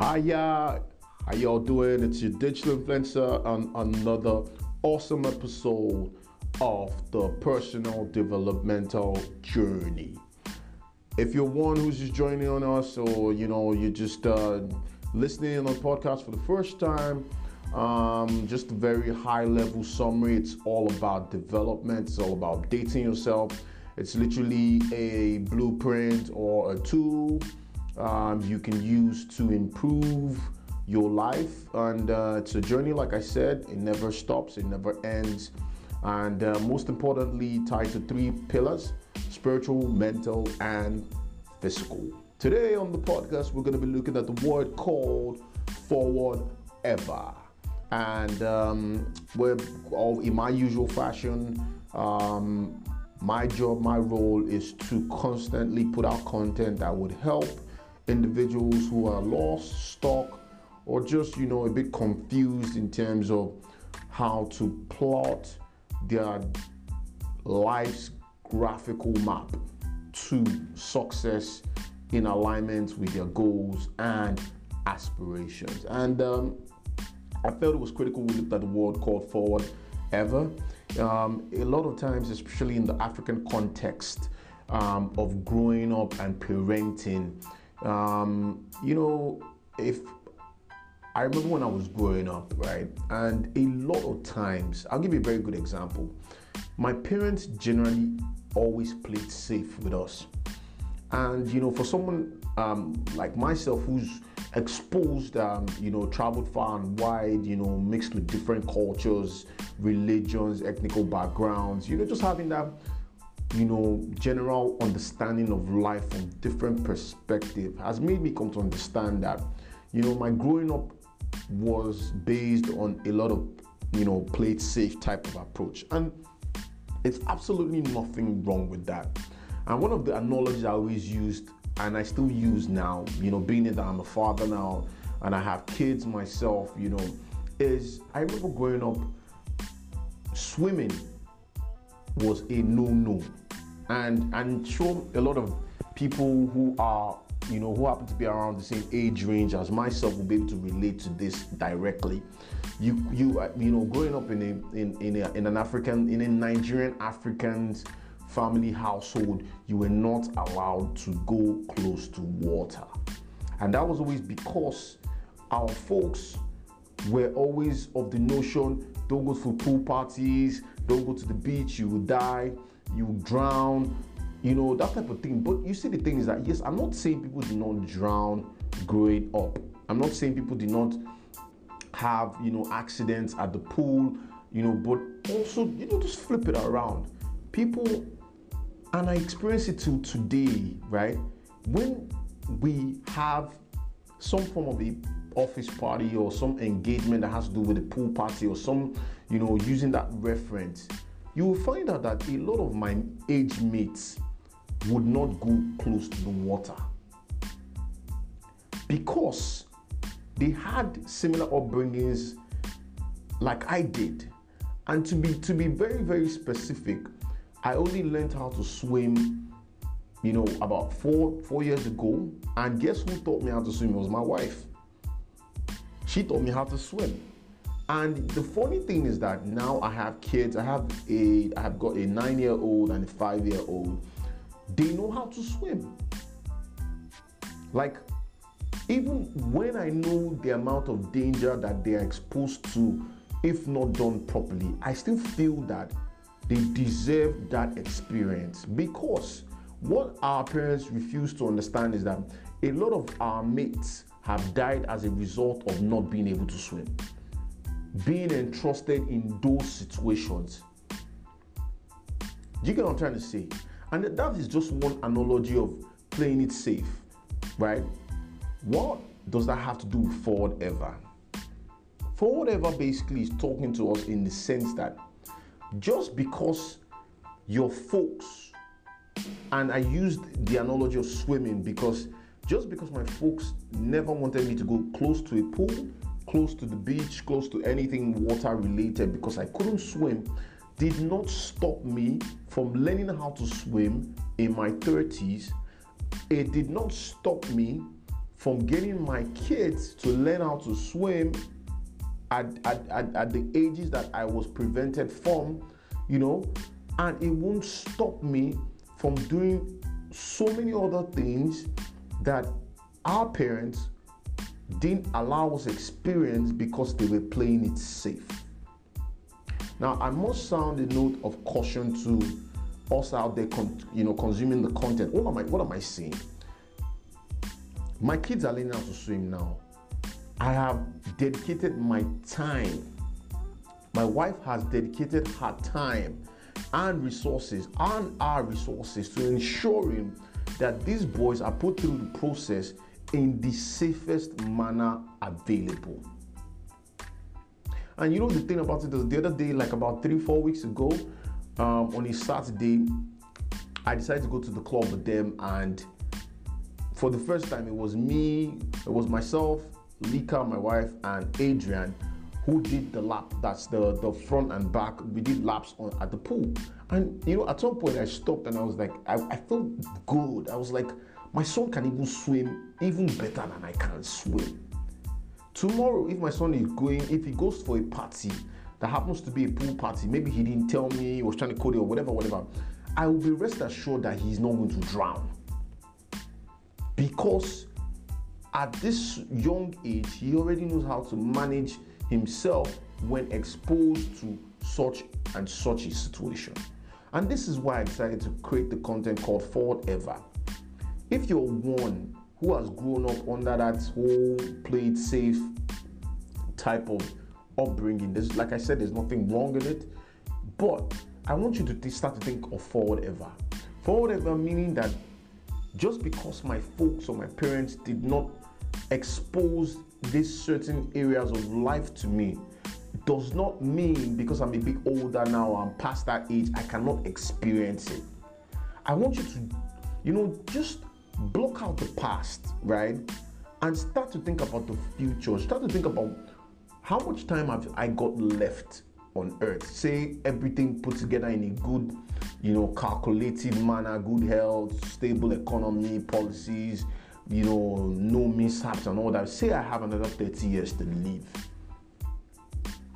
Hiya, how y'all doing? It's your digital influencer on another awesome episode of the personal developmental journey. If you're one who's just joining on us, or you know you're just uh, listening on the podcast for the first time, um, just a very high level summary. It's all about development. It's all about dating yourself. It's literally a blueprint or a tool um, you can use to improve your life. And uh, it's a journey, like I said, it never stops, it never ends. And uh, most importantly, tied to three pillars spiritual, mental, and physical. Today on the podcast, we're going to be looking at the word called forward ever. And um, we're all in my usual fashion. Um, my job, my role is to constantly put out content that would help individuals who are lost, stuck, or just, you know, a bit confused in terms of how to plot their life's graphical map to success in alignment with their goals and aspirations. And um, I felt it was critical we looked at the word called forward ever. Um, a lot of times, especially in the African context um, of growing up and parenting, um, you know, if I remember when I was growing up, right, and a lot of times, I'll give you a very good example. My parents generally always played safe with us. And, you know, for someone um, like myself who's exposed, um, you know, traveled far and wide, you know, mixed with different cultures, religions, ethnical backgrounds, you know, just having that you know, general understanding of life from different perspective has made me come to understand that, you know, my growing up was based on a lot of, you know, play it safe type of approach. And it's absolutely nothing wrong with that. And one of the analogies I always used and I still use now, you know, being that I'm a father now and I have kids myself, you know, is I remember growing up swimming was a no-no and and sure a lot of people who are you know who happen to be around the same age range as myself will be able to relate to this directly. You you uh, you know growing up in a in in, a, in an african in a nigerian african family household you were not allowed to go close to water. And that was always because our folks were always of the notion don't go to pool parties don't go to the beach you will die you drown, you know, that type of thing. But you see, the thing is that, yes, I'm not saying people did not drown growing up. I'm not saying people did not have, you know, accidents at the pool, you know, but also, you know, just flip it around. People, and I experience it till today, right? When we have some form of a office party or some engagement that has to do with a pool party or some, you know, using that reference, you will find out that a lot of my age mates would not go close to the water because they had similar upbringings like I did. And to be to be very very specific, I only learned how to swim, you know, about four four years ago. And guess who taught me how to swim? It was my wife. She taught me how to swim. And the funny thing is that now I have kids. I have a I have got a nine year old and a five year old. They know how to swim. Like even when I know the amount of danger that they are exposed to, if not done properly, I still feel that they deserve that experience because what our parents refuse to understand is that a lot of our mates have died as a result of not being able to swim being entrusted in those situations. Do you get what I'm trying to say? And that is just one analogy of playing it safe, right? What does that have to do with forward ever? Forward ever basically is talking to us in the sense that just because your folks, and I used the analogy of swimming because just because my folks never wanted me to go close to a pool close to the beach, close to anything water related because I couldn't swim did not stop me from learning how to swim in my 30s. It did not stop me from getting my kids to learn how to swim at, at, at, at the ages that I was prevented from, you know, and it won't stop me from doing so many other things that our parents didn't allow us experience because they were playing it safe. Now, I must sound a note of caution to us out there, con- you know, consuming the content. What am I? What am I saying? My kids are learning how to swim now. I have dedicated my time. My wife has dedicated her time and resources and our resources to ensuring that these boys are put through the process in the safest manner available. And you know the thing about it is the other day, like about three, four weeks ago, um, on a Saturday, I decided to go to the club with them, and for the first time, it was me, it was myself, Lika, my wife, and Adrian who did the lap. That's the the front and back. We did laps on at the pool, and you know, at some point I stopped and I was like, I, I felt good. I was like, my son can even swim even better than I can swim. Tomorrow, if my son is going, if he goes for a party that happens to be a pool party, maybe he didn't tell me, he was trying to code it or whatever, whatever, I will be rest assured that he's not going to drown. Because at this young age, he already knows how to manage himself when exposed to such and such a situation. And this is why I decided to create the content called Forward Ever. If you're one who has grown up under that whole play it safe type of upbringing. There's, like I said, there's nothing wrong in it, but I want you to start to think of forward ever. Forward ever meaning that just because my folks or my parents did not expose these certain areas of life to me does not mean because I'm a bit older now, I'm past that age, I cannot experience it. I want you to, you know, just block out the past, right? And start to think about the future. Start to think about how much time have I got left on earth? Say everything put together in a good, you know, calculated manner, good health, stable economy, policies, you know, no mishaps and all that. Say I have another 30 years to live.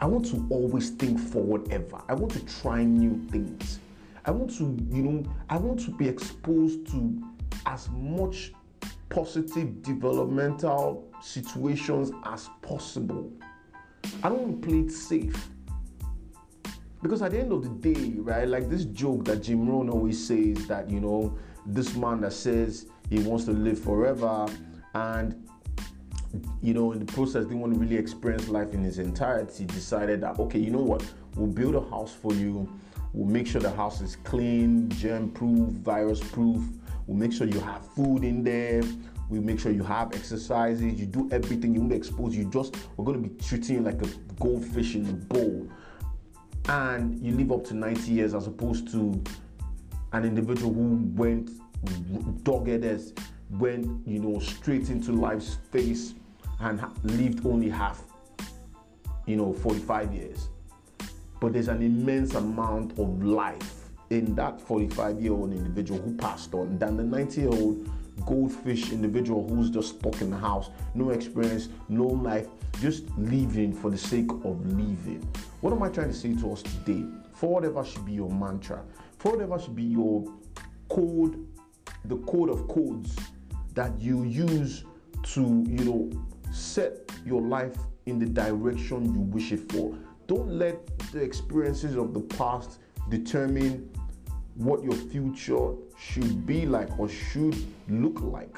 I want to always think forward ever. I want to try new things. I want to, you know, I want to be exposed to as much positive developmental situations as possible. I don't want to play it safe. Because at the end of the day, right, like this joke that Jim Rohn always says that, you know, this man that says he wants to live forever and you know, in the process, didn't want to really experience life in its entirety, decided that, okay, you know what, we'll build a house for you. We'll make sure the house is clean, germ proof, virus proof. We'll make sure you have food in there. We'll make sure you have exercises. You do everything. You won't be exposed. You just, we're going to be treating you like a goldfish in a bowl. And you live up to 90 years as opposed to an individual who went dogged as went, you know, straight into life's face and lived only half, you know, 45 years. But there's an immense amount of life in that 45 year old individual who passed on than the 90 year old goldfish individual who's just stuck in the house, no experience, no life, just living for the sake of living. What am I trying to say to us today? Forward ever should be your mantra. Forward ever should be your code, the code of codes that you use to, you know, set your life in the direction you wish it for. Don't let the experiences of the past determine what your future should be like or should look like.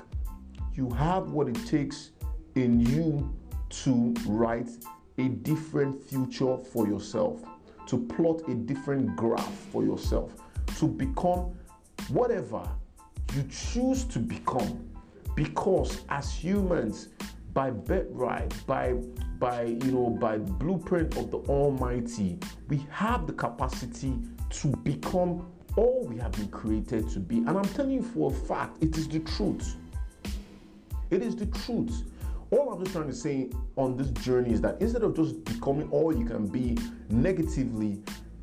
You have what it takes in you to write a different future for yourself, to plot a different graph for yourself, to become whatever you choose to become. Because as humans, by birthright, by by you know, by blueprint of the Almighty, we have the capacity to become all we have been created to be. And I'm telling you for a fact, it is the truth. It is the truth. All I'm just trying to say on this journey is that instead of just becoming all you can be negatively,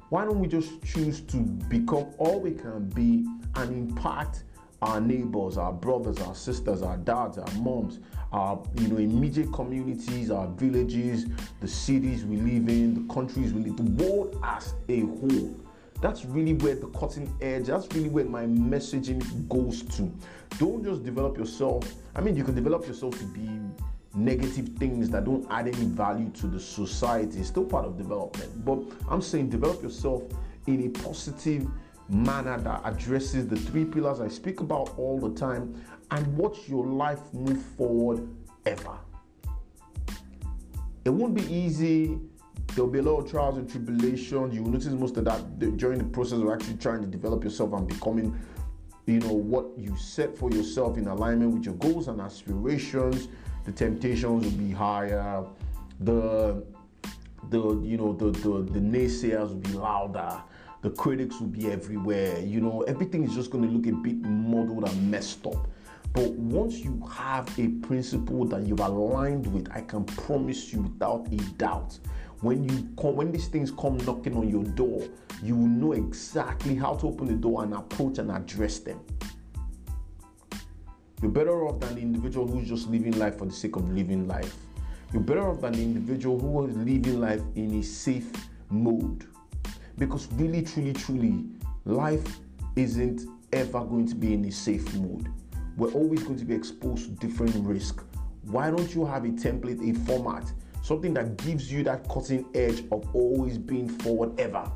why don't we just choose to become all we can be and impact our neighbors, our brothers, our sisters, our dads, our moms, our you know immediate communities, our villages, the cities we live in, the countries we live, the world as a whole. That's really where the cutting edge, that's really where my messaging goes to. Don't just develop yourself. I mean, you can develop yourself to be negative things that don't add any value to the society. It's still part of development. But I'm saying develop yourself in a positive manner that addresses the three pillars I speak about all the time and watch your life move forward ever. It won't be easy. There'll be a lot of trials and tribulations. You will notice most of that during the process of actually trying to develop yourself and becoming, you know, what you set for yourself in alignment with your goals and aspirations. The temptations will be higher. The the you know the the, the naysayers will be louder the critics will be everywhere. You know, everything is just going to look a bit muddled and messed up. But once you have a principle that you've aligned with, I can promise you without a doubt, when you come, when these things come knocking on your door, you will know exactly how to open the door and approach and address them. You're better off than the individual who's just living life for the sake of living life. You're better off than the individual who is living life in a safe mode. Because really, truly, truly, life isn't ever going to be in a safe mode. We're always going to be exposed to different risk. Why don't you have a template, a format, something that gives you that cutting edge of always being forward ever?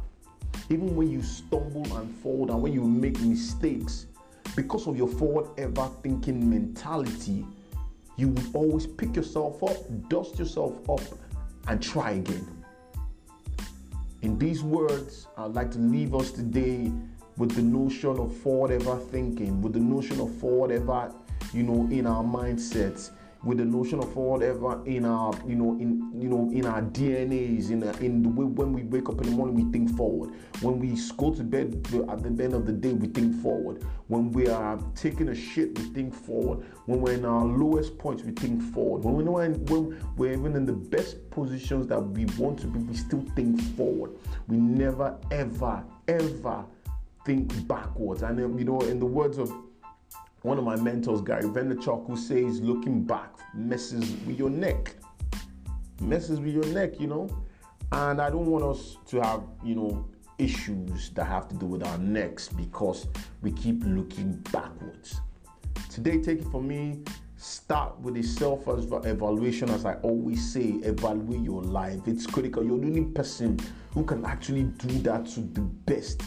Even when you stumble and fall and when you make mistakes, because of your forward ever thinking mentality, you will always pick yourself up, dust yourself up, and try again. In these words, I'd like to leave us today with the notion of forward ever thinking, with the notion of forward ever, you know, in our mindsets, with the notion of forward ever in our, you know, in you know, in our DNAs, in uh, in the way when we wake up in the morning, we think forward. When we go to bed at the end of the day, we think forward. When we are taking a shit, we think forward. When we're in our lowest points, we think forward. When we know when we're even in the best positions that we want to be, we still think forward. We never, ever, ever think backwards. And um, you know, in the words of one of my mentors, Gary Vaynerchuk, who says looking back messes with your neck. Messes with your neck, you know. And I don't want us to have, you know, issues that have to do with our necks because we keep looking backwards. Today, take it from me. Start with a self evaluation, as I always say. Evaluate your life. It's critical. You're the only person who can actually do that to the best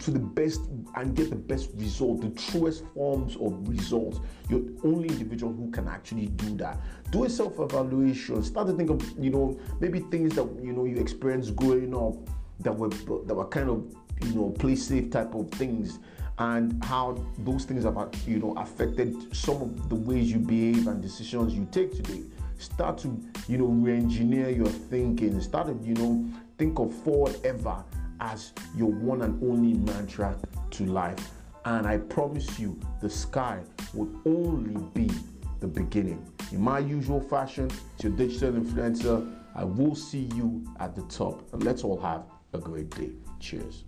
to the best and get the best result, the truest forms of results. You're the only individual who can actually do that. Do a self-evaluation. Start to think of, you know, maybe things that you know you experienced growing up that were that were kind of you know play safe type of things and how those things have you know affected some of the ways you behave and decisions you take today start to you know re-engineer your thinking start to you know think of forward ever as your one and only mantra to life. And I promise you, the sky will only be the beginning. In my usual fashion, it's your digital influencer. I will see you at the top. And let's all have a great day. Cheers.